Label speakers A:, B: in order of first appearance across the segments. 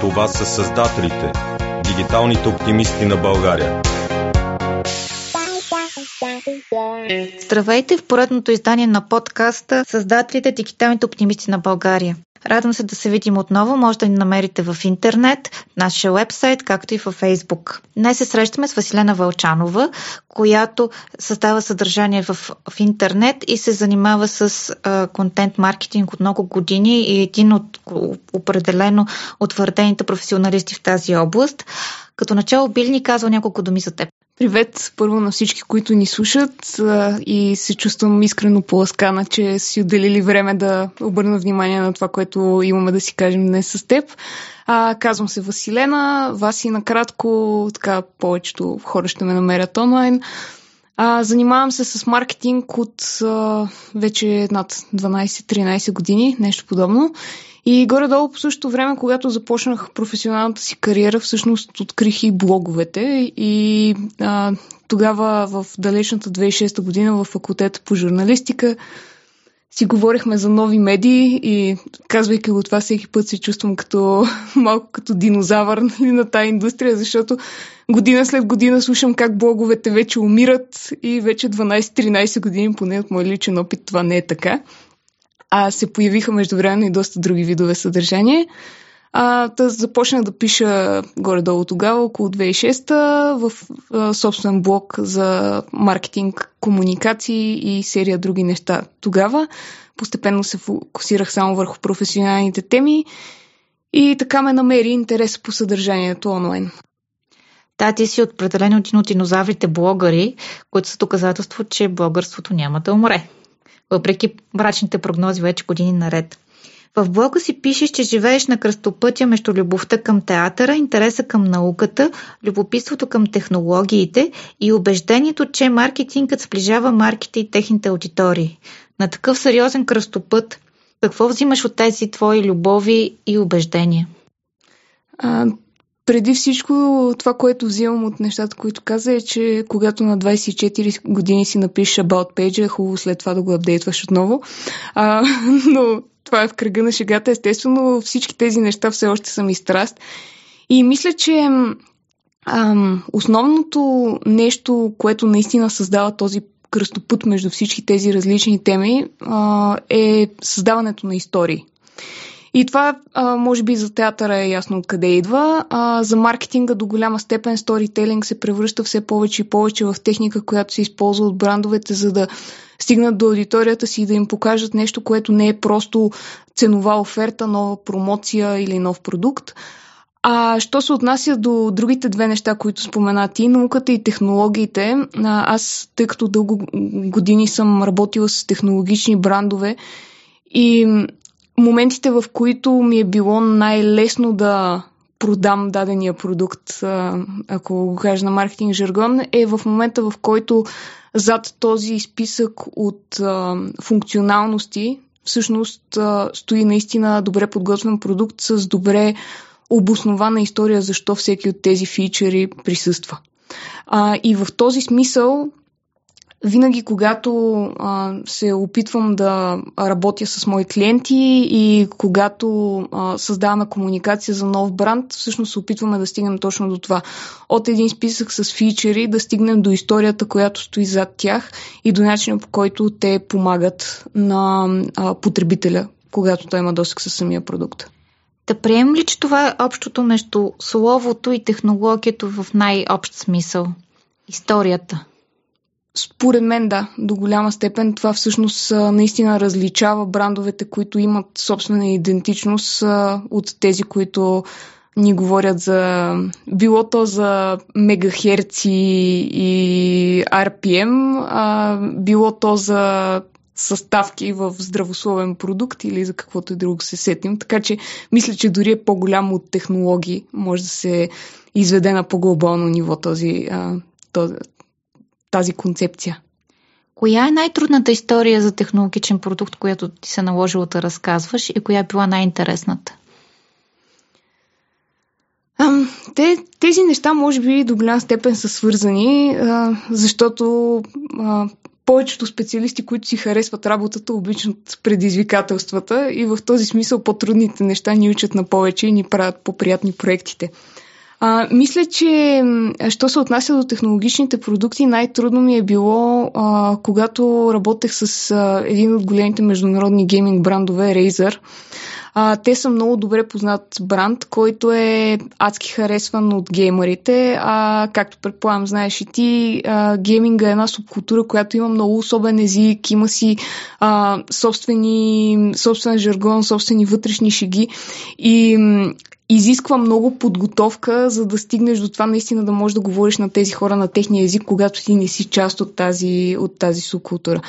A: Това са създателите, дигиталните оптимисти на България.
B: Здравейте в поредното издание на подкаста Създателите дигиталните оптимисти на България. Радвам се да се видим отново. Може да ни намерите в интернет, нашия вебсайт, както и във Фейсбук. Днес се срещаме с Василена Вълчанова, която създава съдържание в, в интернет и се занимава с а, контент маркетинг от много години и един от определено утвърдените професионалисти в тази област. Като начало Били ни казва няколко думи за теб.
C: Привет първо на всички, които ни слушат и се чувствам искрено поласкана, че си отделили време да обърна внимание на това, което имаме да си кажем днес с теб. А, казвам се Василена, Васи накратко, така повечето хора ще ме намерят онлайн. А, занимавам се с маркетинг от а, вече над 12-13 години, нещо подобно. И горе-долу по същото време, когато започнах професионалната си кариера, всъщност открих и блоговете. И а, тогава в далечната 2006 година в факултета по журналистика си говорихме за нови медии и казвайки го това всеки път се чувствам като малко като динозавър нали, на тази индустрия, защото година след година слушам как блоговете вече умират и вече 12-13 години, поне от мой личен опит, това не е така а се появиха междувременно и доста други видове съдържание. А, да започнах да пиша горе-долу тогава, около 2006 в а, собствен блог за маркетинг, комуникации и серия други неща тогава. Постепенно се фокусирах само върху професионалните теми и така ме намери интерес по съдържанието онлайн.
B: Да, ти си определен един от динозаврите блогъри, които са доказателство, че българството няма да умре въпреки мрачните прогнози вече години наред. В блога си пишеш, че живееш на кръстопътя между любовта към театъра, интереса към науката, любопитството към технологиите и убеждението, че маркетингът сближава марките и техните аудитории. На такъв сериозен кръстопът, какво взимаш от тези твои любови и убеждения?
C: Преди всичко, това, което взимам от нещата, които каза, е, че когато на 24 години си напишеш About Page, е хубаво след това да го апдейтваш отново. А, но това е в кръга на шегата. Естествено, всички тези неща все още са ми страст. И мисля, че ам, основното нещо, което наистина създава този кръстопът между всички тези различни теми, а, е създаването на истории. И това, а, може би, за театъра е ясно откъде идва. А, за маркетинга до голяма степен сторителинг се превръща все повече и повече в техника, която се използва от брандовете, за да стигнат до аудиторията си и да им покажат нещо, което не е просто ценова оферта, нова промоция или нов продукт. А що се отнася до другите две неща, които спомена ти, науката и технологиите, аз, тъй като дълго години съм работила с технологични брандове и моментите, в които ми е било най-лесно да продам дадения продукт, ако го кажа на маркетинг жаргон, е в момента, в който зад този списък от функционалности всъщност стои наистина добре подготвен продукт с добре обоснована история защо всеки от тези фичери присъства. И в този смисъл винаги, когато а, се опитвам да работя с мои клиенти и когато а, създаваме комуникация за нов бранд, всъщност се опитваме да стигнем точно до това. От един списък с фичери да стигнем до историята, която стои зад тях и до начина по който те помагат на а, потребителя, когато той има досък със самия продукт.
B: Да приемем ли, че това е общото между словото и технологията в най-общ смисъл? Историята.
C: Според мен да, до голяма степен това всъщност наистина различава брандовете, които имат собствена идентичност от тези, които ни говорят за било то за мегахерци и RPM, а било то за съставки в здравословен продукт или за каквото и друго се сетим. Така че мисля, че дори е по-голямо от технологии. Може да се изведе на по-глобално ниво този, този, тази концепция.
B: Коя е най-трудната история за технологичен продукт, която ти се наложило да разказваш и коя е била най-интересната?
C: те, тези неща, може би, до голяма степен са свързани, а, защото а, повечето специалисти, които си харесват работата, обичат предизвикателствата и в този смисъл по-трудните неща ни учат на повече и ни правят по-приятни проектите. А, мисля, че що се отнася до технологичните продукти, най-трудно ми е било, а, когато работех с а, един от големите международни гейминг брандове, Razer. А, те са много добре познат бранд, който е адски харесван от геймерите. А, както предполагам, знаеш и ти, а, гейминга е една субкултура, която има много особен език, има си а, собствени, собствен жаргон, собствени вътрешни шеги. И изисква много подготовка, за да стигнеш до това наистина да можеш да говориш на тези хора на техния език, когато ти не си част от тази, от тази субкултура.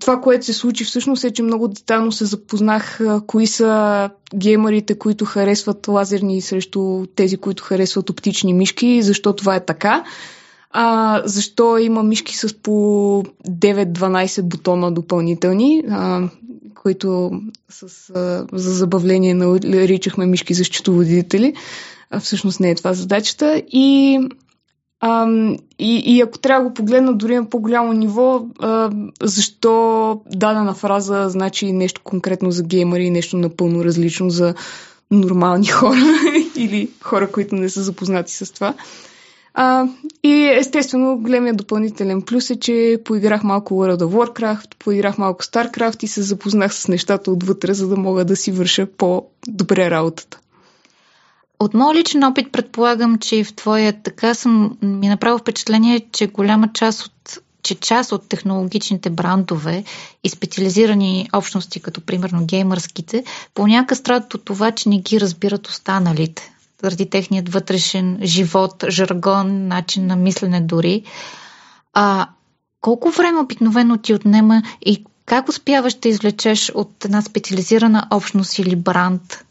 C: Това, което се случи всъщност е, че много детално се запознах кои са геймерите, които харесват лазерни срещу тези, които харесват оптични мишки, защо това е така. А, защо има мишки с по 9-12 бутона допълнителни, а, които с, а, за забавление наричахме мишки за счетоводители. А, всъщност не е това задачата. И а, и, и ако трябва да го погледна дори на по-голямо ниво, а, защо дадена фраза значи нещо конкретно за геймери и нещо напълно различно за нормални хора или хора, които не са запознати с това. А, и естествено, големия допълнителен плюс е, че поиграх малко World of Warcraft, поиграх малко StarCraft и се запознах с нещата отвътре, за да мога да си върша по-добре работата.
B: От моят личен опит предполагам, че и в твоя така съм ми направил впечатление, че голяма част от че част от технологичните брандове и специализирани общности, като примерно геймърските, понякога страдат от това, че не ги разбират останалите. Заради техният вътрешен живот, жаргон, начин на мислене дори. А колко време обикновено ти отнема и как успяваш да извлечеш от една специализирана общност или бранд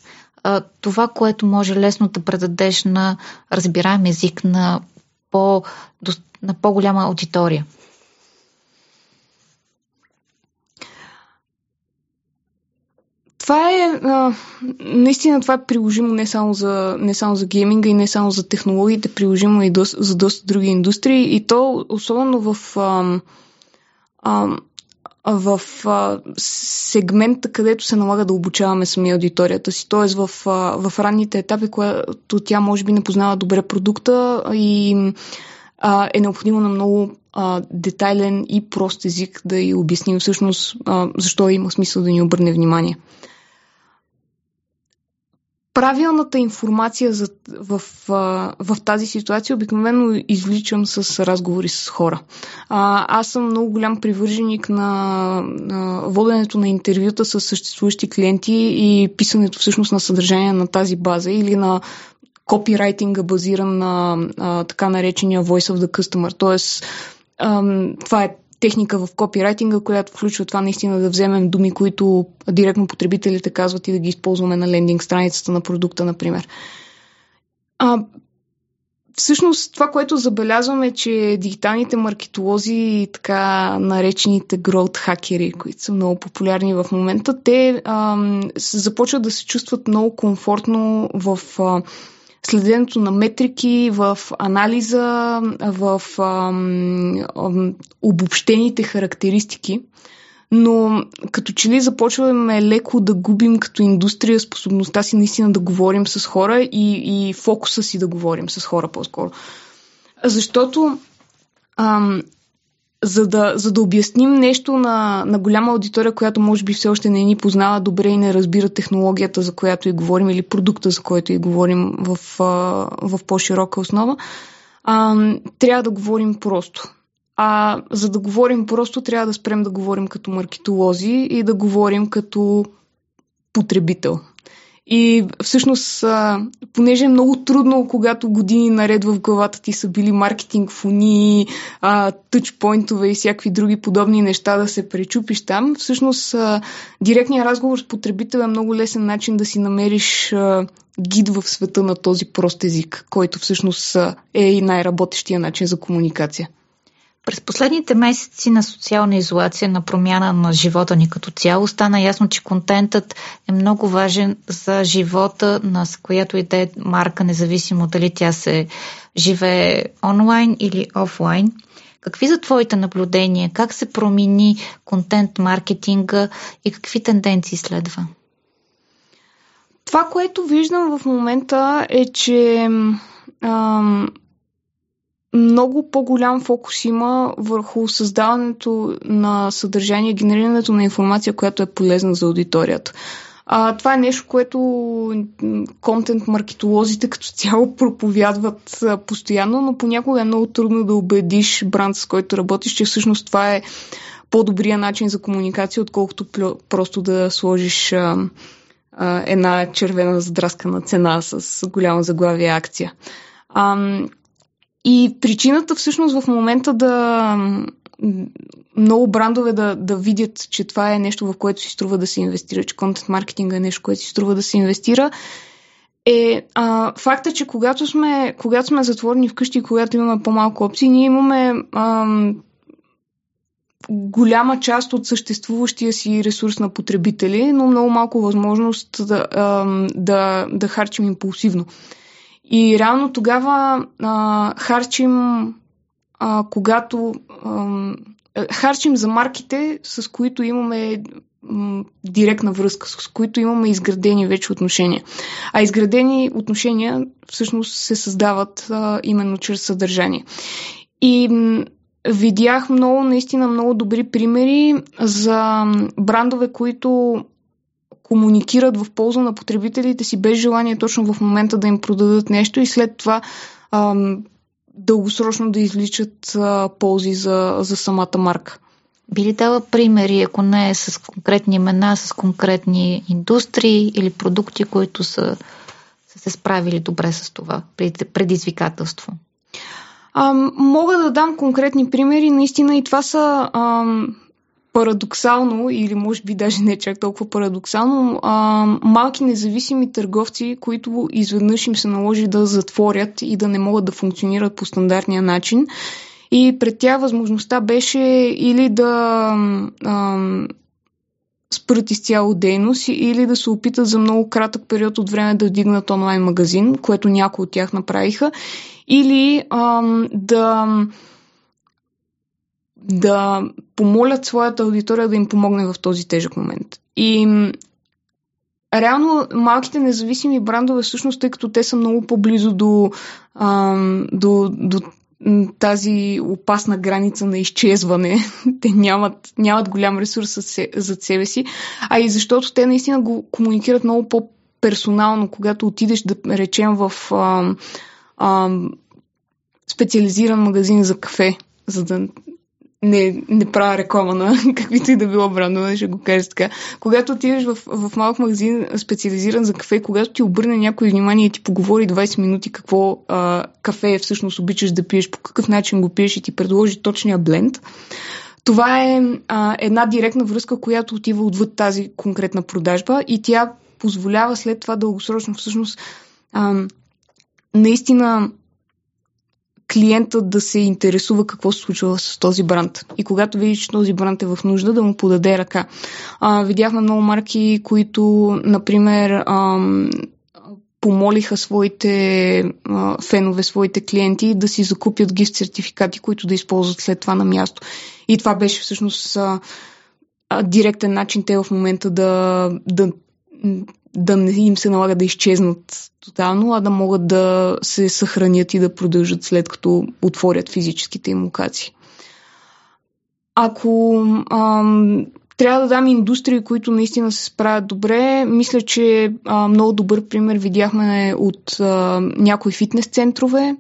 B: това, което може лесно да предадеш на разбираем език на, по, на по-голяма аудитория?
C: Това е, а, наистина това е приложимо не само, за, не само за гейминга и не само за технологиите, приложимо и до, за доста други индустрии и то особено в а, а, в а, сегмента, където се налага да обучаваме сами аудиторията си, т.е. В, а, в ранните етапи, когато тя може би не познава добре продукта и а, е необходимо на много а, детайлен и прост език да й обясним всъщност а, защо има смисъл да ни обърне внимание правилната информация за, в, в, в тази ситуация обикновено извличам с разговори с хора. А, аз съм много голям привърженик на, на воденето на интервюта с съществуващи клиенти и писането всъщност на съдържание на тази база или на копирайтинга базиран на а, така наречения voice of the customer. Тоест, а, това е техника в копирайтинга, която включва това наистина да вземем думи, които директно потребителите казват и да ги използваме на лендинг страницата на продукта, например. А, всъщност това, което забелязваме, е, че дигиталните маркетолози и така наречените growth хакери, които са много популярни в момента, те а, започват да се чувстват много комфортно в а, следенето на метрики, в анализа, в ам, ам, обобщените характеристики. Но като че ли започваме леко да губим като индустрия способността си наистина да говорим с хора и, и фокуса си да говорим с хора по-скоро. Защото ам, за да, за да обясним нещо на, на голяма аудитория, която може би все още не ни познава добре и не разбира технологията, за която и говорим, или продукта, за който и говорим в, в по-широка основа, а, трябва да говорим просто. А за да говорим просто, трябва да спрем да говорим като маркетолози и да говорим като потребител. И всъщност, понеже е много трудно, когато години наред в главата ти са били маркетинг фони, тъчпойнтове и всякакви други подобни неща да се пречупиш там, всъщност директният разговор с потребител е много лесен начин да си намериш гид в света на този прост език, който всъщност е и най-работещия начин за комуникация.
B: През последните месеци на социална изолация, на промяна на живота ни като цяло, стана ясно, че контентът е много важен за живота на която и да е марка, независимо дали тя се живее онлайн или офлайн. Какви са твоите наблюдения? Как се промени контент маркетинга и какви тенденции следва?
C: Това, което виждам в момента е, че ам, много по-голям фокус има върху създаването на съдържание, генерирането на информация, която е полезна за аудиторията. А, това е нещо, което контент маркетолозите като цяло проповядват а, постоянно, но понякога е много трудно да убедиш бранд, с който работиш, че всъщност това е по-добрия начин за комуникация, отколкото просто да сложиш а, а, една червена задраскана цена с голяма заглавия акция. А, и причината всъщност в момента да много брандове да, да видят, че това е нещо, в което си струва да се инвестира, че контент маркетинга е нещо, което си струва да се инвестира, е а, факта, че когато сме, когато сме затворени вкъщи и когато имаме по-малко опции, ние имаме а, голяма част от съществуващия си ресурс на потребители, но много малко възможност да, а, да, да харчим импулсивно. И реално тогава а, харчим, а, когато а, харчим за марките, с които имаме директна връзка, с които имаме изградени вече отношения. А изградени отношения всъщност се създават а, именно чрез съдържание. И м, видях много, наистина много добри примери за брандове, които комуникират в полза на потребителите си без желание точно в момента да им продадат нещо и след това ам, дългосрочно да изличат а, ползи за, за самата марка.
B: Би ли дала примери, ако не е с конкретни имена, с конкретни индустрии или продукти, които са, са се справили добре с това предизвикателство?
C: А, мога да дам конкретни примери. Наистина и това са ам, парадоксално, или може би даже не чак толкова парадоксално, а, малки независими търговци, които изведнъж им се наложи да затворят и да не могат да функционират по стандартния начин. И пред тях възможността беше или да а, спрат изцяло дейност или да се опитат за много кратък период от време да вдигнат онлайн магазин, което някои от тях направиха, или а, да да помолят своята аудитория да им помогне в този тежък момент. И реално малките независими брандове, всъщност, тъй като те са много по-близо до, а, до, до тази опасна граница на изчезване. Те нямат, нямат голям ресурс за себе си, а и защото те наистина го комуникират много по-персонално, когато отидеш да речем в а, а, специализиран магазин за кафе, за да не, не правя реклама на каквито и да било брандове, ще го кажа така. Когато отидеш в, в малък магазин, специализиран за кафе, когато ти обърне някой внимание и ти поговори 20 минути какво а, кафе всъщност обичаш да пиеш, по какъв начин го пиеш и ти предложи точния бленд, това е а, една директна връзка, която отива отвъд тази конкретна продажба и тя позволява след това дългосрочно всъщност а, наистина клиентът да се интересува какво се случва с този бранд. И когато види, че този бранд е в нужда, да му подаде ръка. А, видяхме много марки, които, например, ам, помолиха своите а, фенове, своите клиенти да си закупят гифт сертификати, които да използват след това на място. И това беше всъщност а, а, директен начин те в момента да, да да не им се налага да изчезнат тотално, а да могат да се съхранят и да продължат след като отворят физическите им локации. Ако ам, трябва да дам индустрии, които наистина се справят добре, мисля, че а, много добър пример видяхме от а, някои фитнес центрове,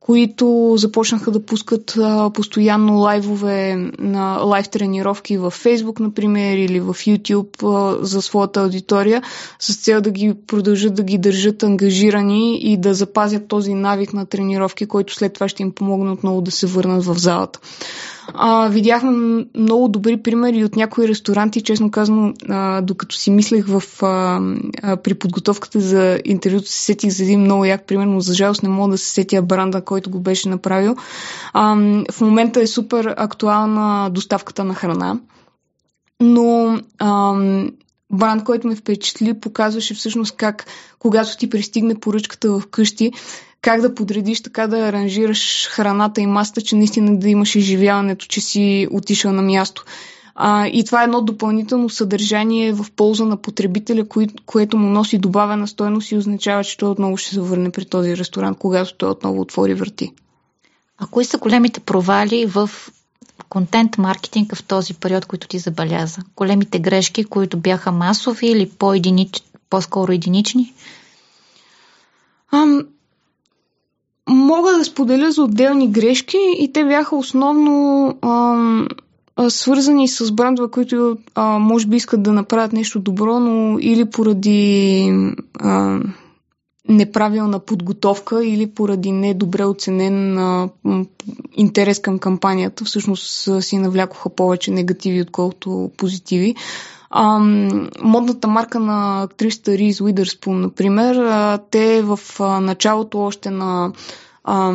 C: които започнаха да пускат постоянно лайвове на лайв тренировки в Facebook, например, или в YouTube за своята аудитория, с цел да ги продължат да ги държат ангажирани и да запазят този навик на тренировки, който след това ще им помогне отново да се върнат в залата. А, видяхме много добри примери от някои ресторанти, честно казано, а, докато си мислех в, а, а, при подготовката за интервюто, се сетих за един много як пример, но за жалост не мога да се сетя бранда, който го беше направил. А, в момента е супер актуална доставката на храна, но а, бранд, който ме впечатли, показваше всъщност как, когато ти пристигне поръчката в къщи, как да подредиш, така да аранжираш храната и маста, че наистина да имаш изживяването, че си отишъл на място. А, и това е едно допълнително съдържание в полза на потребителя, кое, което му носи добавена стойност и означава, че той отново ще се върне при този ресторант, когато той отново отвори врати.
B: А кои са големите провали в контент маркетинг в този период, който ти забеляза? Големите грешки, които бяха масови или по-единич... по-скоро единични?
C: Ам, мога да споделя за отделни грешки и те бяха основно ам, свързани с брандове, които а, може би искат да направят нещо добро, но или поради а, неправилна подготовка, или поради недобре оценен а, интерес към кампанията, всъщност си навлякоха повече негативи, отколкото позитиви. А, модната марка на актрисата Риз Уидърспун, например, а, те в а, началото още на, а,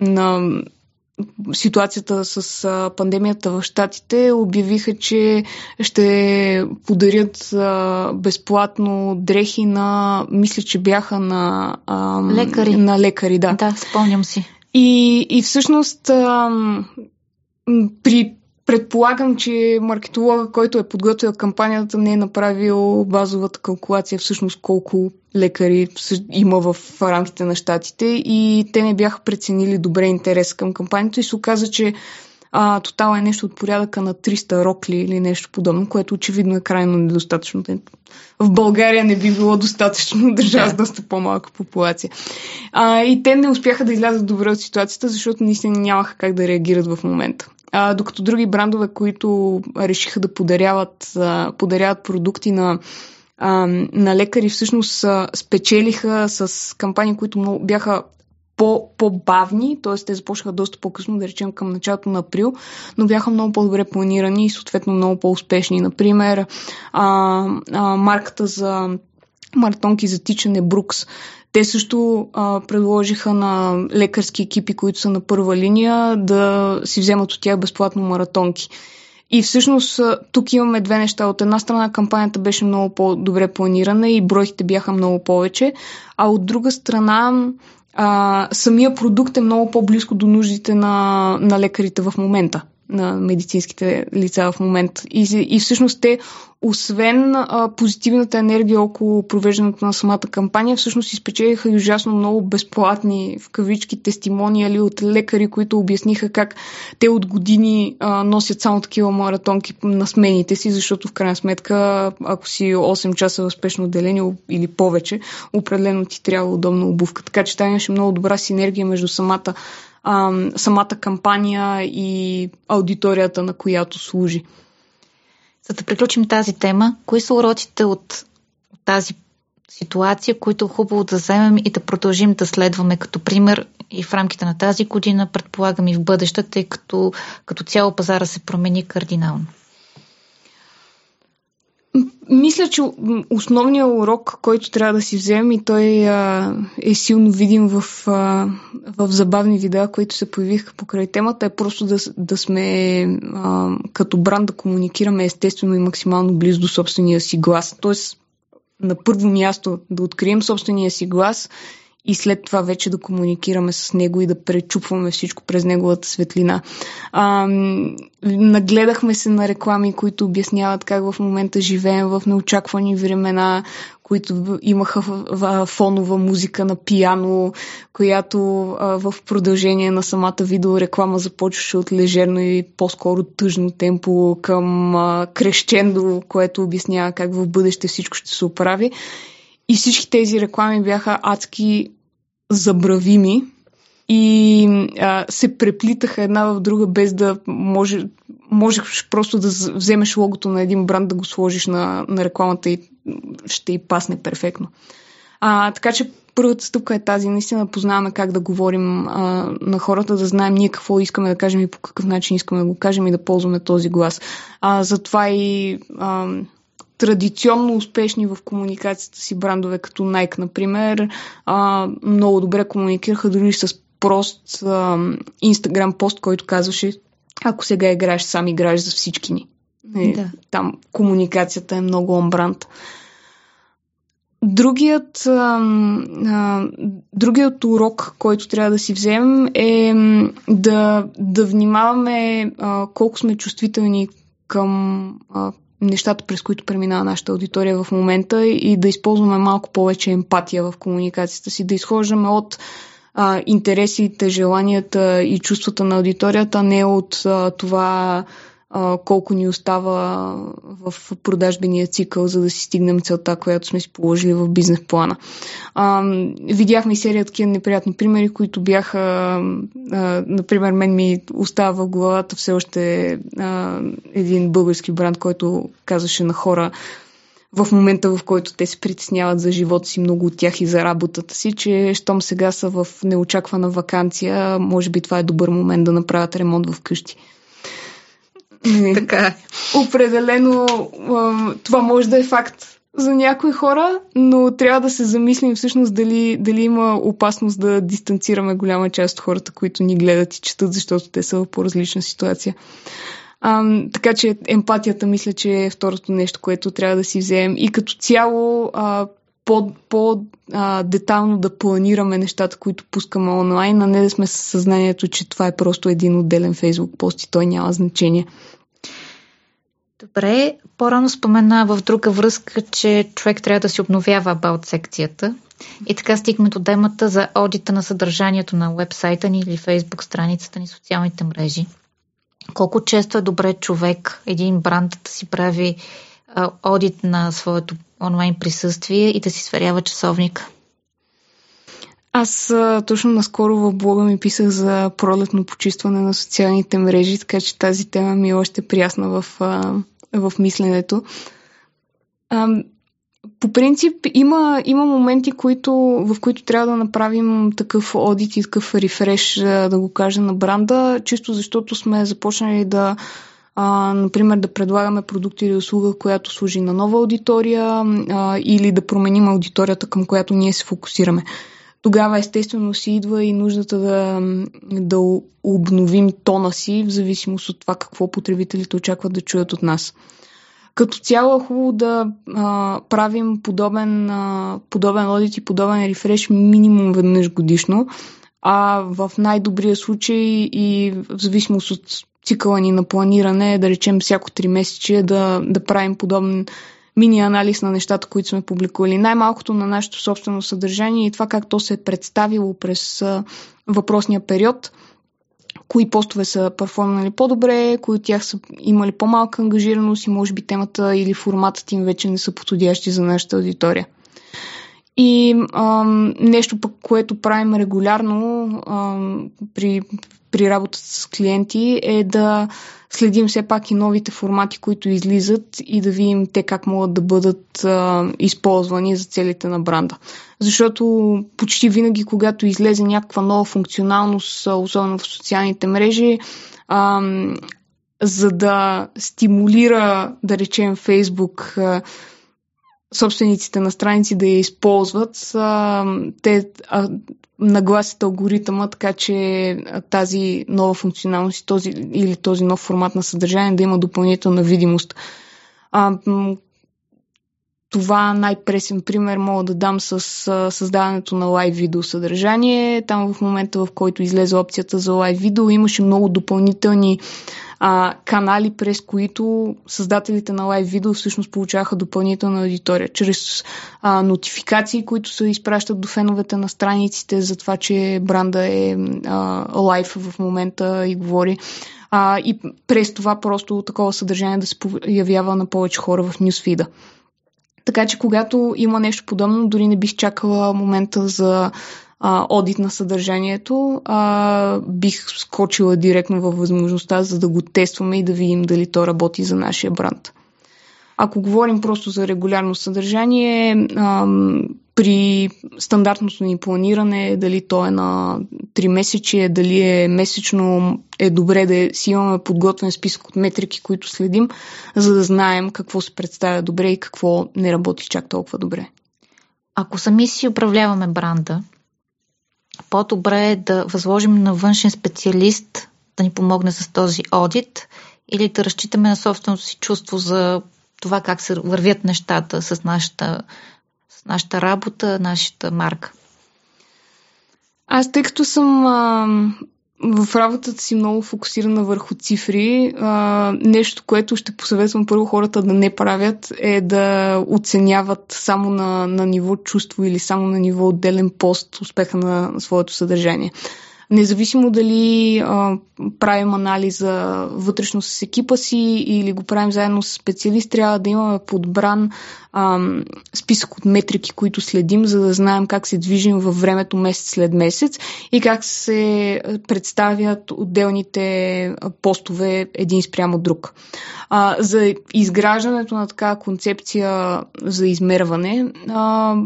C: на ситуацията с а, пандемията в Штатите обявиха, че ще подарят а, безплатно дрехи на, мисля, че бяха на
B: а, лекари.
C: На лекари, да.
B: Да, спомням си.
C: И, и всъщност а, при Предполагам, че маркетолога, който е подготвил кампанията, не е направил базовата калкулация всъщност колко лекари има в рамките на щатите и те не бяха преценили добре интерес към кампанията и се оказа, че а, тотал е нещо от порядъка на 300 рокли или нещо подобно, което очевидно е крайно недостатъчно. В България не би било достатъчно държава с доста по-малка популация. А, и те не успяха да излязат добре от ситуацията, защото наистина нямаха как да реагират в момента. А, докато други брандове, които решиха да подаряват, а, подаряват продукти на, а, на лекари, всъщност а, спечелиха с кампании, които много бяха по, по-бавни, т.е. те започнаха доста по-късно, да речем към началото на април, но бяха много по-добре планирани и съответно много по-успешни. Например, а, а, марката за маратонки за тичане Брукс те също а, предложиха на лекарски екипи, които са на първа линия, да си вземат от тях безплатно маратонки. И всъщност тук имаме две неща. От една страна кампанията беше много по-добре планирана и бройките бяха много повече, а от друга страна а, самия продукт е много по-близко до нуждите на, на лекарите в момента на медицинските лица в момента. И, и всъщност те, освен а, позитивната енергия около провеждането на самата кампания, всъщност изпечелиха и ужасно много безплатни в кавички тестимониали от лекари, които обясниха как те от години а, носят само такива маратонки на смените си, защото в крайна сметка, ако си 8 часа в спешно отделение или повече, определено ти трябва удобна обувка. Така че там имаше много добра синергия между самата а, самата кампания и аудиторията, на която служи.
B: За да приключим тази тема, кои са уроците от, от тази ситуация, които е хубаво да вземем и да продължим да следваме като пример и в рамките на тази година, предполагам и в бъдещата, тъй като като цяло пазара се промени кардинално?
C: Мисля, че основният урок, който трябва да си вземем и той а, е силно видим в, а, в забавни видеа, които се появиха покрай темата, е просто да, да сме а, като бранд да комуникираме естествено и максимално близо до собствения си глас. Тоест, на първо място да открием собствения си глас и след това вече да комуникираме с него и да пречупваме всичко през неговата светлина. А, нагледахме се на реклами, които обясняват как в момента живеем в неочаквани времена, които имаха фонова музика на пияно, която в продължение на самата видеореклама започваше от лежерно и по-скоро тъжно темпо към крещендо, което обяснява как в бъдеще всичко ще се оправи. И всички тези реклами бяха адски забравими и а, се преплитаха една в друга, без да може, можеш просто да вземеш логото на един бранд, да го сложиш на, на рекламата и ще й пасне перфектно. А, така че първата стъпка е тази, наистина познаваме как да говорим а, на хората, да знаем ние какво искаме да кажем и по какъв начин искаме да го кажем и да ползваме този глас. А, затова и а, традиционно успешни в комуникацията си брандове, като Nike, например, а, много добре комуникираха дори с прост Инстаграм пост, който казваше ако сега играеш сам, играеш за всички ни. Е, да. Там комуникацията е много он бранд. Другият, а, а, другият урок, който трябва да си вземем е да, да внимаваме а, колко сме чувствителни към а, нещата, през които преминава нашата аудитория в момента и да използваме малко повече емпатия в комуникацията си, да изхождаме от а, интересите, желанията и чувствата на аудиторията, не от а, това колко ни остава в продажбения цикъл, за да си стигнем целта, която сме си положили в бизнес плана. Видяхме и серия такива неприятни примери, които бяха, а, например, мен ми остава в главата все още а, един български бранд, който казваше на хора, в момента, в който те се притесняват за живота си, много от тях и за работата си, че щом сега са в неочаквана вакансия, може би това е добър момент да направят ремонт в къщи.
B: Така е.
C: Определено това може да е факт за някои хора, но трябва да се замислим всъщност дали, дали има опасност да дистанцираме голяма част от хората, които ни гледат и четат, защото те са в по-различна ситуация. А, така че емпатията мисля, че е второто нещо, което трябва да си вземем. И като цяло а, по-детално по, да планираме нещата, които пускаме онлайн, а не да сме със съзнанието, че това е просто един отделен фейсбук пост и той няма значение.
B: Добре, по-рано спомена в друга връзка, че човек трябва да си обновява About секцията. И така стигаме до темата за одита на съдържанието на вебсайта ни или фейсбук страницата ни, социалните мрежи. Колко често е добре човек, един бранд да си прави одит на своето онлайн присъствие и да си сверява часовника?
C: Аз точно наскоро в блога ми писах за пролетно почистване на социалните мрежи, така че тази тема ми е още приясна в, в мисленето. По принцип има, има моменти, които, в които трябва да направим такъв одит и такъв рефреш, да го кажа на бранда, чисто защото сме започнали да а, например, да предлагаме продукт или услуга, която служи на нова аудитория а, или да променим аудиторията, към която ние се фокусираме. Тогава естествено си идва и нуждата да, да обновим тона си в зависимост от това какво потребителите очакват да чуят от нас. Като цяло е хубаво да а, правим подобен, а, подобен одит и подобен рефреш минимум веднъж годишно, а в най-добрия случай и в зависимост от цикъла ни на планиране, да речем всяко 3 месече да, да правим подобен мини-анализ на нещата, които сме публикували. Най-малкото на нашето собствено съдържание и това как то се е представило през въпросния период – кои постове са перформнали по-добре, кои от тях са имали по-малка ангажираност и може би темата или форматът им вече не са подходящи за нашата аудитория. И ам, нещо пък, което правим регулярно ам, при, при работата с клиенти е да следим все пак и новите формати, които излизат и да видим те как могат да бъдат а, използвани за целите на бранда. Защото почти винаги, когато излезе някаква нова функционалност, особено в социалните мрежи, а, за да стимулира, да речем, Фейсбук собствениците на страници да я използват, а, те а, нагласят алгоритъма, така че тази нова функционалност този, или този нов формат на съдържание да има допълнителна видимост. А, това най-пресен пример мога да дам с създаването на лайв видео съдържание. Там в момента, в който излезе опцията за лайв видео, имаше много допълнителни а, канали, през които създателите на лайв видео всъщност получаваха допълнителна аудитория. Чрез а, нотификации, които се изпращат до феновете на страниците за това, че бранда е а, лайв в момента и говори. А, и през това просто такова съдържание да се появява на повече хора в нюсфида. Така че когато има нещо подобно, дори не бих чакала момента за а, одит на съдържанието, а, бих скочила директно във възможността, за да го тестваме и да видим дали то работи за нашия бранд. Ако говорим просто за регулярно съдържание, а, при стандартното ни планиране, дали то е на 3 месечи, дали е месечно, е добре да си имаме подготвен списък от метрики, които следим, за да знаем какво се представя добре и какво не работи чак толкова добре.
B: Ако сами си управляваме бранда, по-добре е да възложим на външен специалист да ни помогне с този одит или да разчитаме на собственото си чувство за това как се вървят нещата с нашата нашата работа, нашата марка.
C: Аз, тъй като съм а, в работата си много фокусирана върху цифри, а, нещо, което ще посъветвам първо хората да не правят, е да оценяват само на, на ниво чувство или само на ниво отделен пост успеха на своето съдържание. Независимо дали а, правим анализа вътрешно с екипа си или го правим заедно с специалист, трябва да имаме подбран а, списък от метрики, които следим, за да знаем как се движим във времето месец след месец и как се представят отделните постове един спрямо друг. А, за изграждането на такава концепция за измерване, а,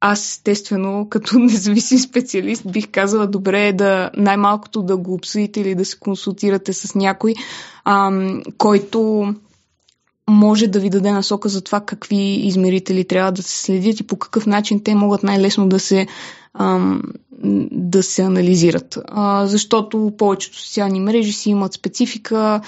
C: аз естествено, като независим специалист, бих казала добре е да най-малкото да го обсъдите или да се консултирате с някой, ам, който може да ви даде насока за това какви измерители трябва да се следят и по какъв начин те могат най-лесно да се, ам, да се анализират. А, защото повечето социални мрежи си имат специфика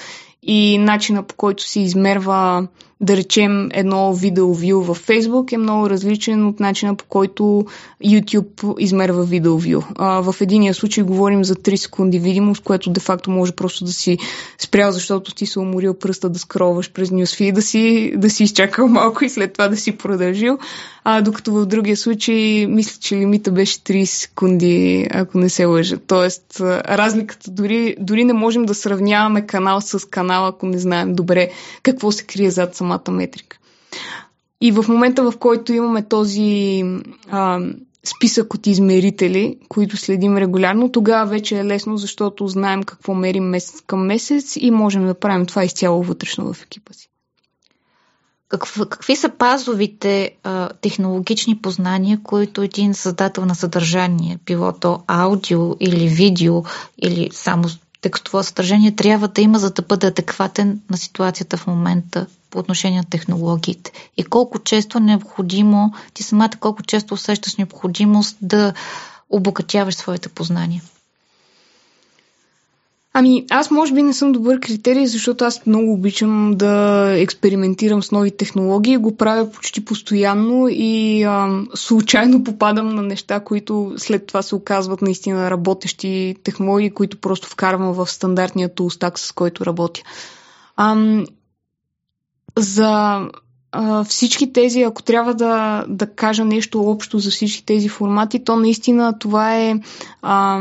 C: и начина по който се измерва да речем, едно видео вю във Facebook е много различен от начина по който YouTube измерва видео вю. В единия случай говорим за 3 секунди видимост, което де-факто може просто да си спрял, защото ти се уморил пръста да скроваш през Newsfeed, да си, да си изчакал малко и след това да си продължил. А, докато в другия случай, мисля, че лимита беше 30 секунди, ако не се лъжа. Тоест, разликата дори, дори не можем да сравняваме канал с канал, ако не знаем добре какво се крие зад самата метрика. И в момента, в който имаме този а, списък от измерители, които следим регулярно, тогава вече е лесно, защото знаем какво мерим месец към месец и можем да правим това изцяло вътрешно в екипа си.
B: Какви, какви са пазовите а, технологични познания, които един създател на съдържание, било то аудио или видео или само текстово съдържание, трябва да има, за да бъде адекватен на ситуацията в момента по отношение на технологиите? И колко често е необходимо, ти самата колко често усещаш необходимост да обогатяваш своите познания?
C: Ами, аз може би не съм добър критерий, защото аз много обичам да експериментирам с нови технологии. Го правя почти постоянно и а, случайно попадам на неща, които след това се оказват наистина работещи технологии, които просто вкарвам в стандартния тулстак, с който работя. А, за а, всички тези, ако трябва да, да кажа нещо общо за всички тези формати, то наистина това е. А,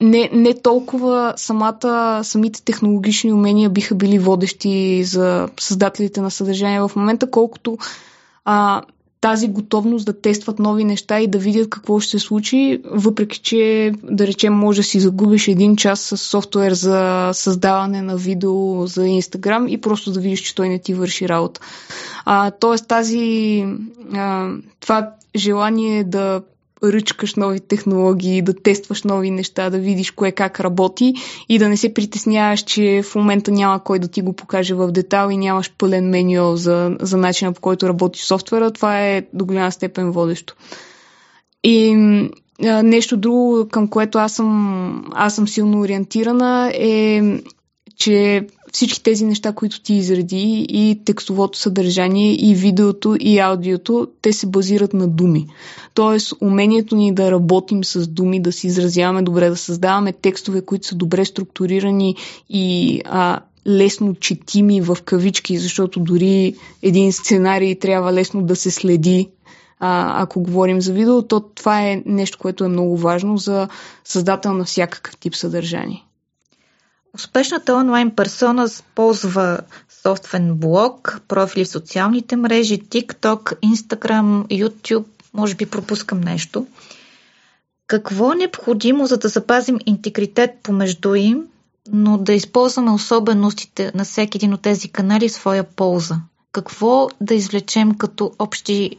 C: не, не толкова самата, самите технологични умения биха били водещи за създателите на съдържание в момента, колкото а, тази готовност да тестват нови неща и да видят какво ще се случи, въпреки че, да речем, може да си загубиш един час с софтуер за създаване на видео за Инстаграм и просто да видиш, че той не ти върши работа. А, тоест тази, а, това желание да ръчкаш нови технологии, да тестваш нови неща, да видиш кое как работи и да не се притесняваш, че в момента няма кой да ти го покаже в детал и нямаш пълен меню за, за начина по който работи софтуера, това е до голяма степен водещо. И а, нещо друго, към което аз съм, аз съм силно ориентирана е, че всички тези неща, които ти изреди, и текстовото съдържание, и видеото, и аудиото, те се базират на думи. Тоест, умението ни да работим с думи, да си изразяваме добре, да създаваме текстове, които са добре структурирани и а, лесно четими в кавички, защото дори един сценарий трябва лесно да се следи а, ако говорим за видео, то това е нещо, което е много важно за създател на всякакъв тип съдържание.
B: Успешната онлайн персона ползва собствен блог, профили в социалните мрежи, TikTok, Instagram, YouTube, може би пропускам нещо. Какво е необходимо, за да запазим интегритет помежду им, но да използваме особеностите на всеки един от тези канали в своя полза? Какво да извлечем като общи,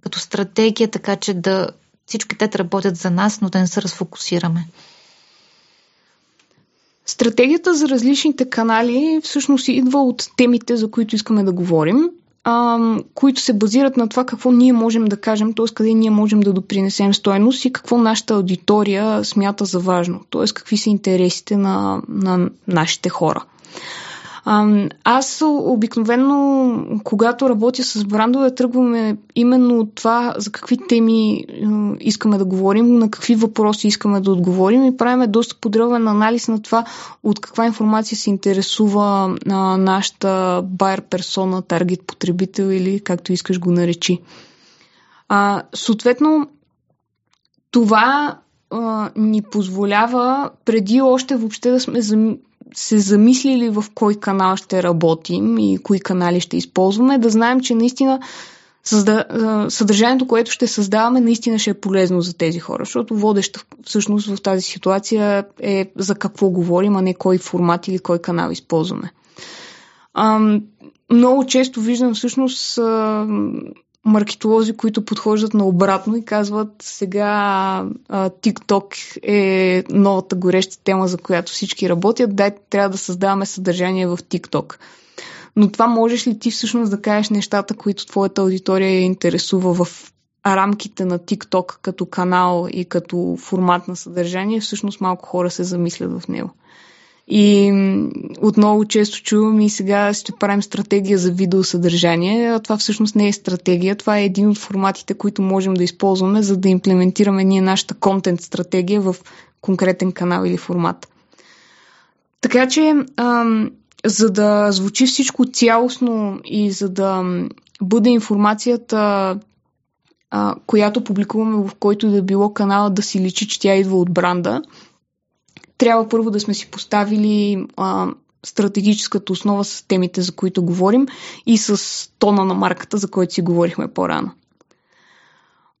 B: като стратегия, така че да всички те работят за нас, но да не се разфокусираме?
C: Стратегията за различните канали всъщност идва от темите, за които искаме да говорим, които се базират на това какво ние можем да кажем, т.е. къде ние можем да допринесем стоеност и какво нашата аудитория смята за важно, т.е. какви са интересите на, на нашите хора. Аз обикновено, когато работя с брандове, тръгваме именно от това за какви теми искаме да говорим, на какви въпроси искаме да отговорим и правиме доста подробен анализ на това от каква информация се интересува нашата байер персона, таргет потребител или както искаш го наречи. А, съответно, това а, ни позволява преди още въобще да сме. Се замислили в кой канал ще работим и кои канали ще използваме, да знаем, че наистина създа... съдържанието, което ще създаваме, наистина ще е полезно за тези хора, защото водеща всъщност в тази ситуация е за какво говорим, а не кой формат или кой канал използваме. Ам, много често виждам всъщност маркетолози, които подхождат наобратно и казват сега а, TikTok е новата гореща тема, за която всички работят, дай трябва да създаваме съдържание в TikTok. Но това можеш ли ти всъщност да кажеш нещата, които твоята аудитория я интересува в рамките на TikTok като канал и като формат на съдържание, всъщност малко хора се замислят в него. И отново често чувам и сега ще правим стратегия за видеосъдържание, а това всъщност не е стратегия, това е един от форматите, които можем да използваме, за да имплементираме ние нашата контент стратегия в конкретен канал или формат. Така че, ам, за да звучи всичко цялостно и за да бъде информацията, а, която публикуваме в който да било канала, да си личи, че тя идва от бранда, трябва първо да сме си поставили а, стратегическата основа с темите, за които говорим и с тона на марката, за който си говорихме по-рано.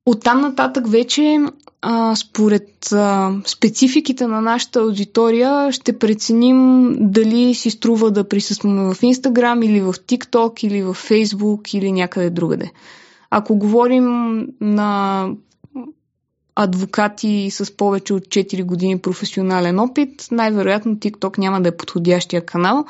C: Оттам нататък вече, а, според а, спецификите на нашата аудитория, ще преценим дали си струва да присъстваме в Instagram или в TikTok или в Facebook или някъде другаде. Ако говорим на адвокати с повече от 4 години професионален опит, най-вероятно TikTok няма да е подходящия канал.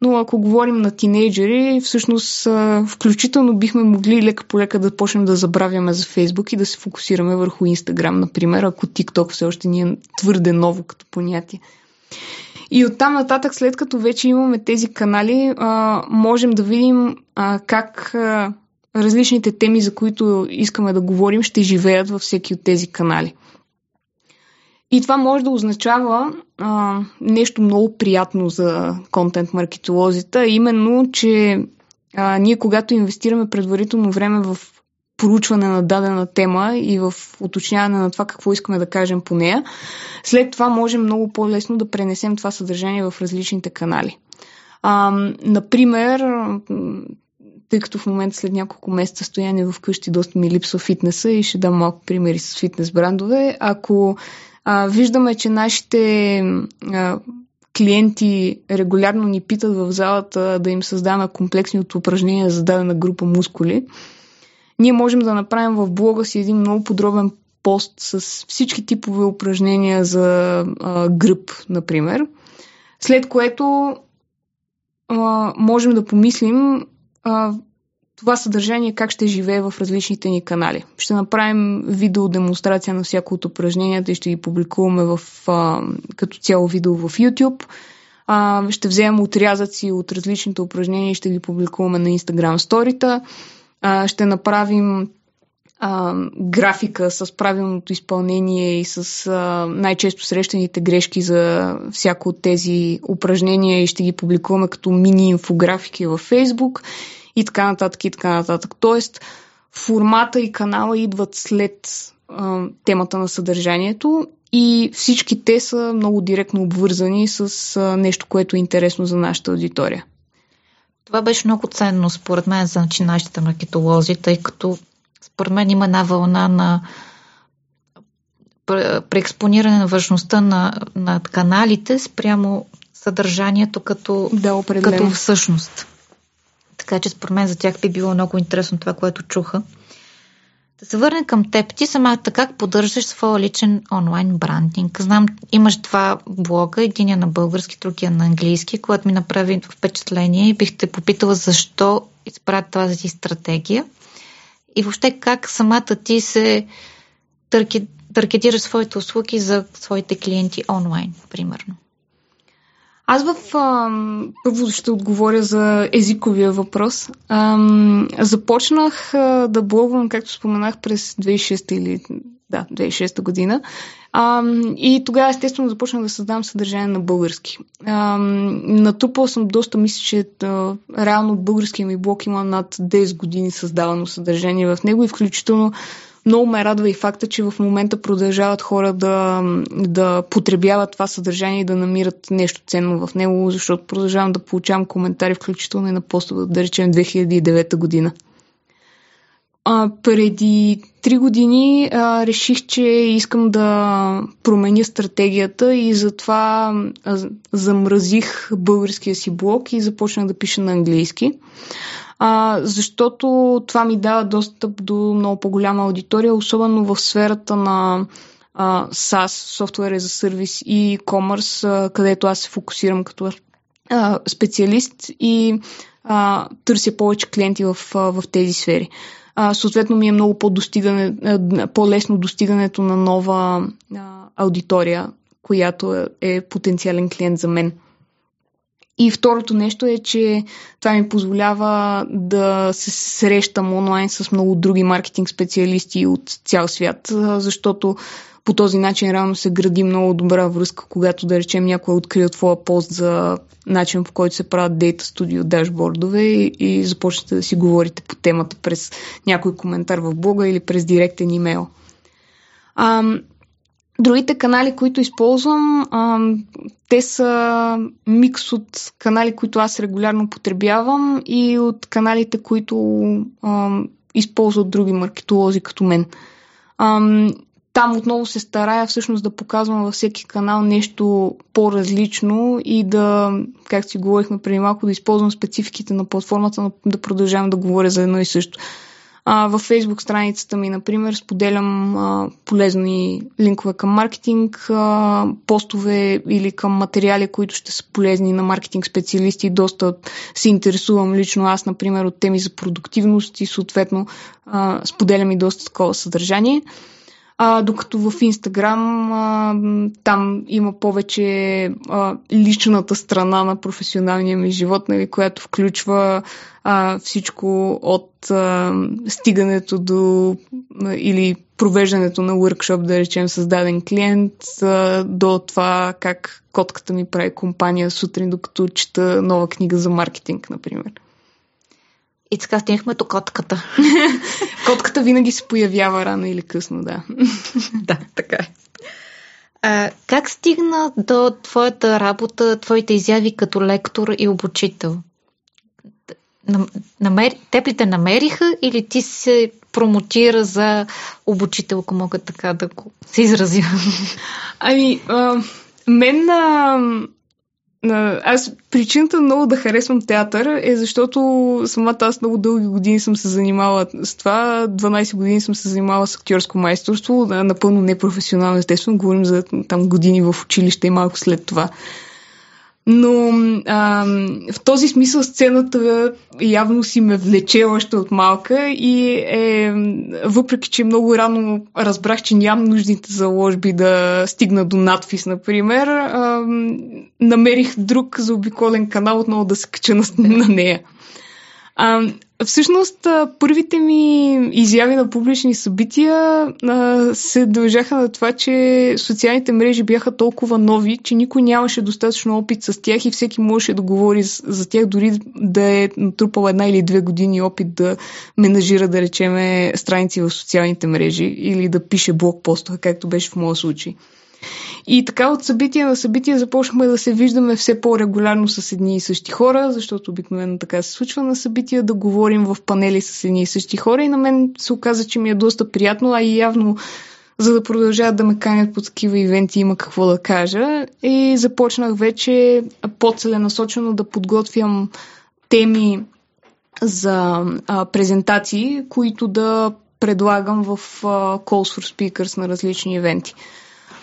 C: Но ако говорим на тинейджери, всъщност включително бихме могли лека по лека да почнем да забравяме за Фейсбук и да се фокусираме върху Инстаграм, например, ако TikTok все още ни е твърде ново като понятие. И оттам нататък, след като вече имаме тези канали, можем да видим как различните теми, за които искаме да говорим, ще живеят във всеки от тези канали. И това може да означава а, нещо много приятно за контент маркетолозите, именно, че а, ние когато инвестираме предварително време в проучване на дадена тема и в уточняване на това какво искаме да кажем по нея, след това можем много по-лесно да пренесем това съдържание в различните канали. А, например, тъй като в момента след няколко месеца стояние в къщи доста ми липсва фитнеса и ще дам малко примери с фитнес брандове. Ако а, виждаме, че нашите а, клиенти регулярно ни питат в залата да им създаваме комплексни от упражнения за дадена група мускули, ние можем да направим в блога си един много подробен пост с всички типове упражнения за а, гръб, например, след което а, можем да помислим а, това съдържание как ще живее в различните ни канали. Ще направим видеодемонстрация на всяко от упражненията и ще ги публикуваме в, а, като цяло видео в YouTube. А, ще вземем отрязъци от различните упражнения и ще ги публикуваме на Instagram сторита. А, ще направим а, графика с правилното изпълнение и с а, най-често срещаните грешки за всяко от тези упражнения и ще ги публикуваме като мини инфографики във Facebook и така нататък и така нататък. Тоест, формата и канала идват след а, темата на съдържанието и всички те са много директно обвързани с а, нещо, което е интересно за нашата аудитория.
B: Това беше много ценно, според мен, за начинащите маркетолози, тъй като според мен има една вълна на преекспониране на важността на, на каналите спрямо съдържанието като,
C: да,
B: като всъщност. Така че според мен за тях би било много интересно това, което чуха. Да се върнем към теб. Ти самата как поддържаш своя личен онлайн брандинг? Знам, имаш два блога, един на български, другия на английски, което ми направи впечатление и бих те попитала защо избра тази стратегия и въобще как самата ти се таргетираш своите услуги за своите клиенти онлайн, примерно.
C: Аз в... А, първо ще отговоря за езиковия въпрос. ще отговоря за езиковия въпрос. А, започнах а, да блогвам, както споменах, през 2006 или да, 2006 година. А, и тогава, естествено, започнах да създавам съдържание на български. А, натрупал съм доста, мисля, че а, реално българския ми блог има над 10 години създавано съдържание в него и включително много ме радва и факта, че в момента продължават хора да, да потребяват това съдържание и да намират нещо ценно в него, защото продължавам да получавам коментари, включително и на постове, да речем 2009 година. А, преди три години а, реших, че искам да променя стратегията и затова а, замразих българския си блог и започнах да пиша на английски. А, защото това ми дава достъп до много по-голяма аудитория, особено в сферата на а, SaaS, Software as a Service и e-commerce, където аз се фокусирам като а, специалист и а, търся повече клиенти в, в тези сфери а, съответно ми е много по-достигане, по-лесно достигането на нова а, аудитория, която е, е потенциален клиент за мен. И второто нещо е, че това ми позволява да се срещам онлайн с много други маркетинг специалисти от цял свят, защото по този начин реално се гради много добра връзка, когато да речем някой е открил твоя пост за начин по който се правят Data Studio дашбордове и, и започнете да си говорите по темата през някой коментар в блога или през директен имейл. А, другите канали, които използвам, а, те са микс от канали, които аз регулярно потребявам и от каналите, които а, използват други маркетолози като мен. А, там отново се старая всъщност да показвам във всеки канал нещо по-различно и да, както си говорихме преди малко, да използвам спецификите на платформата, но да продължавам да говоря за едно и също. А, във Facebook страницата ми, например, споделям а, полезни линкове към маркетинг, а, постове или към материали, които ще са полезни на маркетинг специалисти. Доста се интересувам лично аз, например, от теми за продуктивност и съответно а, споделям и доста такова съдържание. А, докато в Инстаграм там има повече а, личната страна на професионалния ми живот, нали, която включва а, всичко от а, стигането до а, или провеждането на workshop, да речем, създаден клиент, а, до това как котката ми прави компания сутрин, докато чета нова книга за маркетинг, например.
B: И така стигнахме до котката.
C: котката винаги се появява рано или късно, да.
B: да, така е. А, как стигна до твоята работа, твоите изяви като лектор и обучител? Намер... Ли те намериха или ти се промотира за обучител, ако мога така да го се изразя?
C: Ами, а, мен а, аз причината много да харесвам театър е защото самата аз много дълги години съм се занимавала с това. 12 години съм се занимавала с актьорско майсторство, напълно непрофесионално, естествено. Говорим за там години в училище и малко след това. Но а, в този смисъл сцената явно си ме влече още от малка и е, въпреки, че много рано разбрах, че нямам нуждите заложби да стигна до надфис, например, а, намерих друг заобиколен канал отново да се кача на, на нея. А, всъщност, първите ми изяви на публични събития се дължаха на това, че социалните мрежи бяха толкова нови, че никой нямаше достатъчно опит с тях и всеки можеше да говори за тях, дори да е натрупал една или две години опит да менажира, да речеме, страници в социалните мрежи или да пише блог постове, както беше в моя случай. И така от събитие на събитие започнахме да се виждаме все по-регулярно с едни и същи хора, защото обикновено така се случва на събития, да говорим в панели с едни и същи хора и на мен се оказа, че ми е доста приятно, а и явно за да продължават да ме канят по такива ивенти, има какво да кажа. И започнах вече по-целенасочено да подготвям теми за а, презентации, които да предлагам в а, Calls for Speakers на различни ивенти.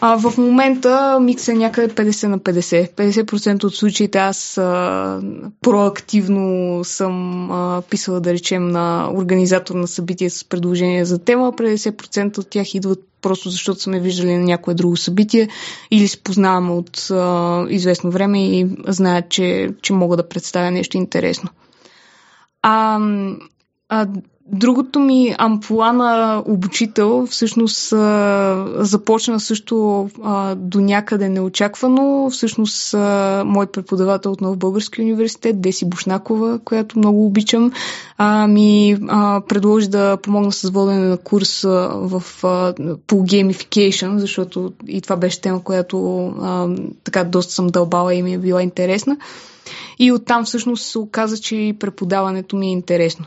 C: А, в момента микс е някъде 50 на 50. 50% от случаите аз а, проактивно съм а, писала, да речем, на организатор на събитие с предложение за тема. 50% от тях идват просто защото сме виждали на някое друго събитие или се от а, известно време и знаят, че, че мога да представя нещо интересно. А, а Другото ми ампула на обучител всъщност започна също до някъде неочаквано. Всъщност а, мой преподавател от Нов Български университет, Деси Бушнакова, която много обичам, ми предложи да помогна с водене на курс в, а, по gamification, защото и това беше тема, която така доста съм дълбала и ми е била интересна. И оттам всъщност се оказа, че преподаването ми е интересно.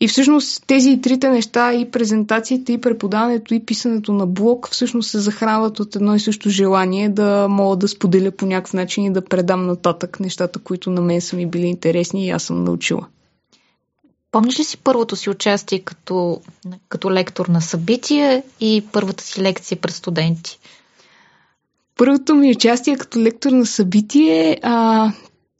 C: И всъщност тези трите неща, и презентациите, и преподаването, и писането на блог, всъщност се захранват от едно и също желание да мога да споделя по някакъв начин и да предам нататък нещата, които на мен са ми били интересни и аз съм научила.
B: Помниш ли си първото си участие като, като лектор на събитие и първата си лекция пред студенти?
C: Първото ми участие като лектор на събитие, а,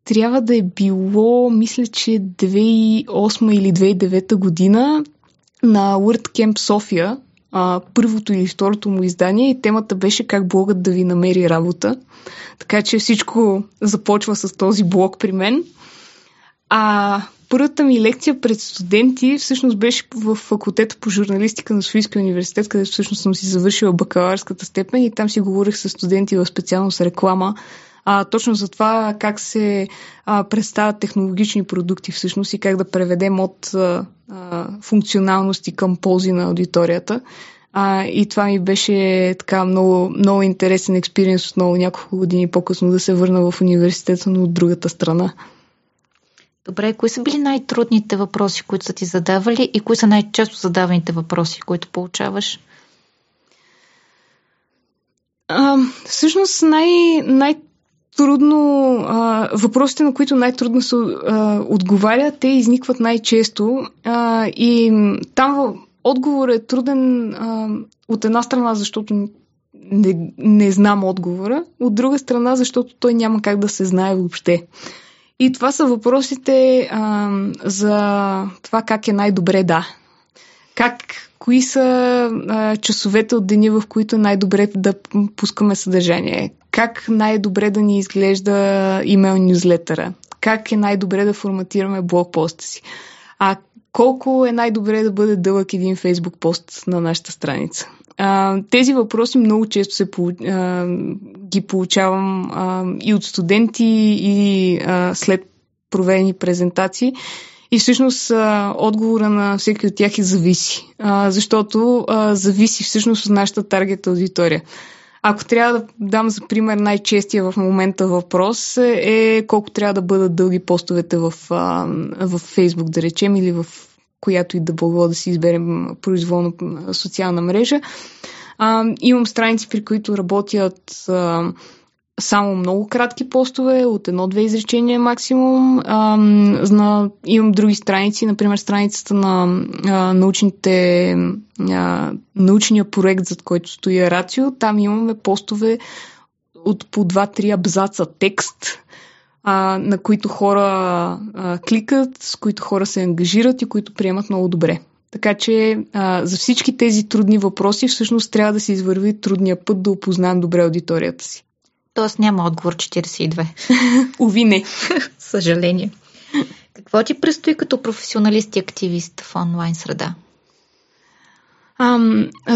C: трябва да е било, мисля, че 2008 или 2009 година на WordCamp София, а, първото или второто му издание и темата беше как блогът да ви намери работа. Така че всичко започва с този блог при мен. А първата ми лекция пред студенти всъщност беше в факултета по журналистика на Софийския университет, където всъщност съм си завършила бакалавърската степен и там си говорих с студенти в специалност реклама а, точно за това как се а, представят технологични продукти всъщност и как да преведем от а, а, функционалности към ползи на аудиторията. А, и това ми беше така много, много интересен експириенс отново няколко години по-късно да се върна в университета, но от другата страна.
B: Добре, кои са били най-трудните въпроси, които са ти задавали и кои са най-често задаваните въпроси, които получаваш?
C: А, всъщност най- най- трудно, а, въпросите, на които най-трудно се а, отговаря, те изникват най-често а, и там отговор е труден а, от една страна, защото не, не знам отговора, от друга страна, защото той няма как да се знае въобще. И това са въпросите а, за това как е най-добре да. Как, кои са а, часовете от деня, в които най-добре да пускаме съдържание? как най-добре да ни изглежда имейл нюзлетъра, как е най-добре да форматираме блокпоста си, а колко е най-добре да бъде дълъг един фейсбук пост на нашата страница. А, тези въпроси много често се, а, ги получавам а, и от студенти, и а, след проведени презентации. И всъщност а, отговора на всеки от тях е зависи, защото зависи всъщност от нашата таргет аудитория. Ако трябва да дам за пример най-честия в момента въпрос е колко трябва да бъдат дълги постовете в, в Facebook, да речем, или в която и да било да си изберем произволно социална мрежа. Имам страници, при които работят а, само много кратки постове, от едно-две изречения максимум. А, на, имам други страници, например страницата на а, научните, а, научния проект, зад който стои Рацио. Там имаме постове от по 2-3 абзаца текст, а, на които хора а, кликат, с които хора се ангажират и които приемат много добре. Така че а, за всички тези трудни въпроси всъщност трябва да се извърви трудния път да опознаем добре аудиторията си.
B: Тоест няма отговор 42.
C: Уви не.
B: Съжаление. Какво ти предстои като професионалист и активист в онлайн среда?
C: А,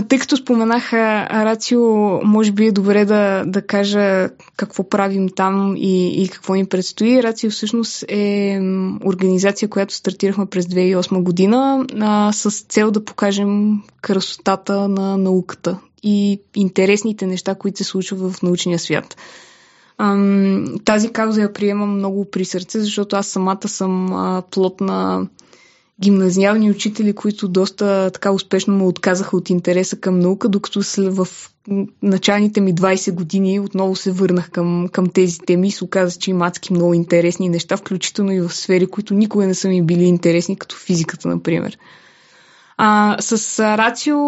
C: тъй като споменах Рацио, може би е добре да, да кажа какво правим там и, и какво ни предстои. Рацио всъщност е организация, която стартирахме през 2008 година а, с цел да покажем красотата на науката и интересните неща, които се случват в научния свят. Тази кауза я приемам много при сърце, защото аз самата съм плод на гимназиални учители, които доста така успешно му отказаха от интереса към наука, докато в началните ми 20 години отново се върнах към, към тези теми и се оказа, че има адски много интересни неща, включително и в сфери, които никога не са ми били интересни, като физиката, например. А, с Рацио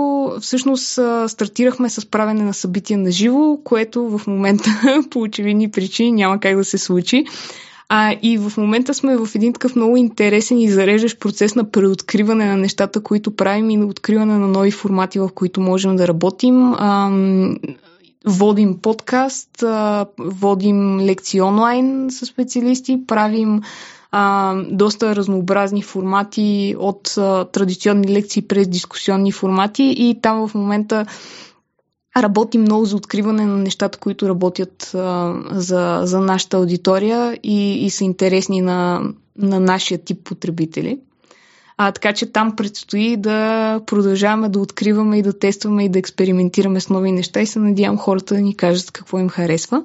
C: всъщност стартирахме с правене на събития на живо, което в момента по очевидни причини няма как да се случи. А, и в момента сме в един такъв много интересен и зареждащ процес на преоткриване на нещата, които правим и на откриване на нови формати, в които можем да работим. А, водим подкаст, водим лекции онлайн с специалисти, правим а, доста разнообразни формати от а, традиционни лекции през дискусионни формати и там в момента работим много за откриване на нещата, които работят а, за, за нашата аудитория и, и са интересни на, на нашия тип потребители. А, така че там предстои да продължаваме да откриваме и да тестваме и да експериментираме с нови неща и се надявам хората да ни кажат какво им харесва.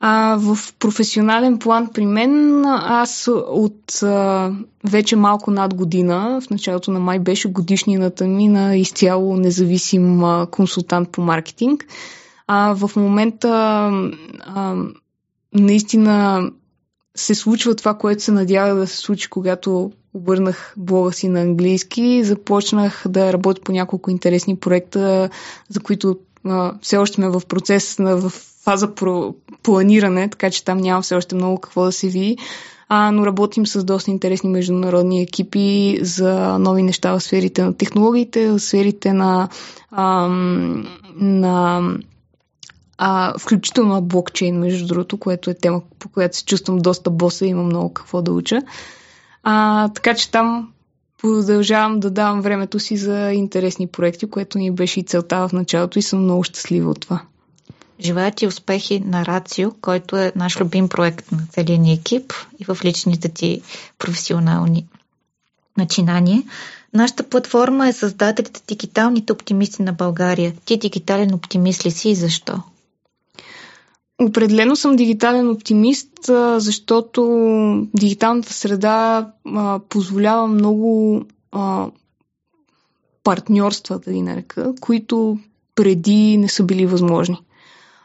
C: А, в професионален план при мен аз от а, вече малко над година, в началото на май беше годишнината ми на изцяло независим а, консултант по маркетинг. А, в момента а, наистина се случва това, което се надява да се случи, когато обърнах блога си на английски. Започнах да работя по няколко интересни проекта, за които а, все още сме в процес на в фаза про планиране, така че там няма все още много какво да се види. А, но работим с доста интересни международни екипи за нови неща в сферите на технологиите, в сферите на, а, на а, включително на блокчейн, между другото, което е тема, по която се чувствам доста боса и имам много какво да уча. А, така че там продължавам да давам времето си за интересни проекти, което ни беше и целта в началото и съм много щастлива от това.
B: Желая ти успехи на Рацио, който е наш любим проект на целия ни екип и в личните ти професионални начинания. Нашата платформа е създателите Дигиталните оптимисти на България. Ти дигитален оптимист ли си и защо?
C: Определено съм дигитален оптимист, защото дигиталната среда позволява много партньорства, да ги нарека, които преди не са били възможни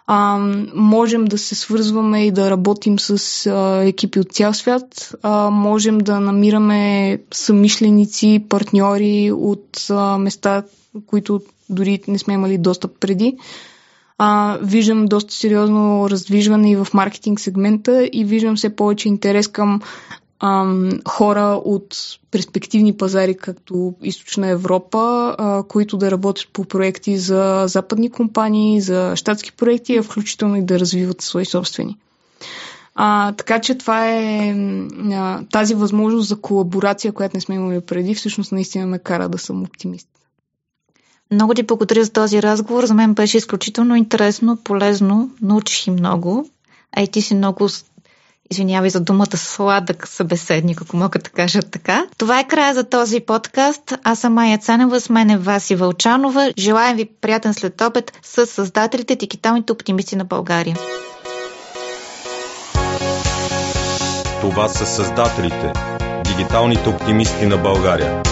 C: а, можем да се свързваме и да работим с а, екипи от цял свят, а, можем да намираме самишленици, партньори от а, места, които дори не сме имали достъп преди. А, виждам доста сериозно раздвижване и в маркетинг сегмента и виждам все повече интерес към ам, хора от перспективни пазари, като Източна Европа, а, които да работят по проекти за западни компании, за щатски проекти, а включително и да развиват свои собствени. А, така че това е а, тази възможност за колаборация, която не сме имали преди, всъщност наистина ме кара да съм оптимист.
B: Много ти благодаря за този разговор. За мен беше изключително интересно, полезно, научих и много. А и ти си много Извинявай за думата сладък събеседник, ако мога да кажа така. Това е края за този подкаст. Аз съм Майя Цанева, с мен е Васи Вълчанова. Желаем ви приятен след обед с създателите Дигиталните оптимисти на България.
A: Това са създателите Дигиталните оптимисти на България.